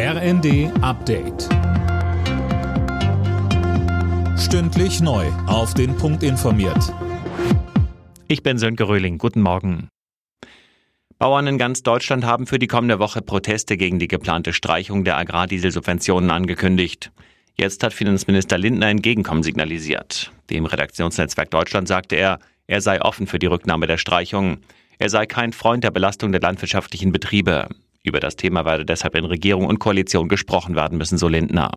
RND Update. Stündlich neu. Auf den Punkt informiert. Ich bin Sönke Röhling. Guten Morgen. Bauern in ganz Deutschland haben für die kommende Woche Proteste gegen die geplante Streichung der Agrardieselsubventionen angekündigt. Jetzt hat Finanzminister Lindner Entgegenkommen signalisiert. Dem Redaktionsnetzwerk Deutschland sagte er, er sei offen für die Rücknahme der Streichung. Er sei kein Freund der Belastung der landwirtschaftlichen Betriebe. Über das Thema werde deshalb in Regierung und Koalition gesprochen werden müssen, so Lindner.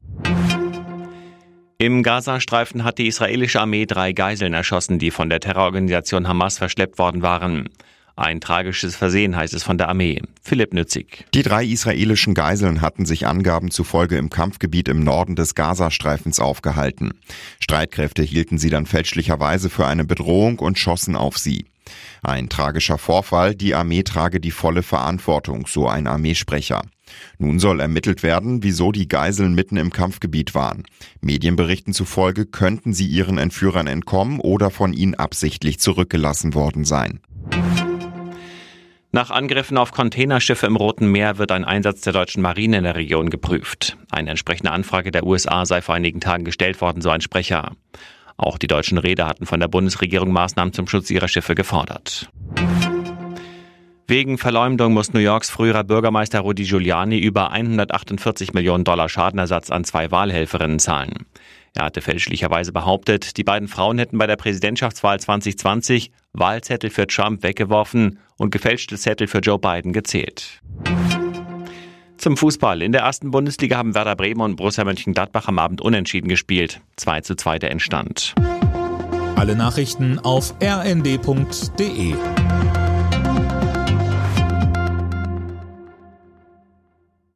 Im Gazastreifen hat die israelische Armee drei Geiseln erschossen, die von der Terrororganisation Hamas verschleppt worden waren. Ein tragisches Versehen heißt es von der Armee. Philipp Nützig. Die drei israelischen Geiseln hatten sich Angaben zufolge im Kampfgebiet im Norden des Gazastreifens aufgehalten. Streitkräfte hielten sie dann fälschlicherweise für eine Bedrohung und schossen auf sie. Ein tragischer Vorfall, die Armee trage die volle Verantwortung, so ein Armeesprecher. Nun soll ermittelt werden, wieso die Geiseln mitten im Kampfgebiet waren. Medienberichten zufolge könnten sie ihren Entführern entkommen oder von ihnen absichtlich zurückgelassen worden sein. Nach Angriffen auf Containerschiffe im Roten Meer wird ein Einsatz der deutschen Marine in der Region geprüft. Eine entsprechende Anfrage der USA sei vor einigen Tagen gestellt worden, so ein Sprecher. Auch die deutschen Reeder hatten von der Bundesregierung Maßnahmen zum Schutz ihrer Schiffe gefordert. Wegen Verleumdung muss New Yorks früherer Bürgermeister Rudy Giuliani über 148 Millionen Dollar Schadenersatz an zwei Wahlhelferinnen zahlen. Er hatte fälschlicherweise behauptet, die beiden Frauen hätten bei der Präsidentschaftswahl 2020 Wahlzettel für Trump weggeworfen und gefälschte Zettel für Joe Biden gezählt. Zum Fußball. In der ersten Bundesliga haben Werder Bremen und Borussia Mönchengladbach am Abend unentschieden gespielt. 2 zu 2 der Endstand. Alle Nachrichten auf rnd.de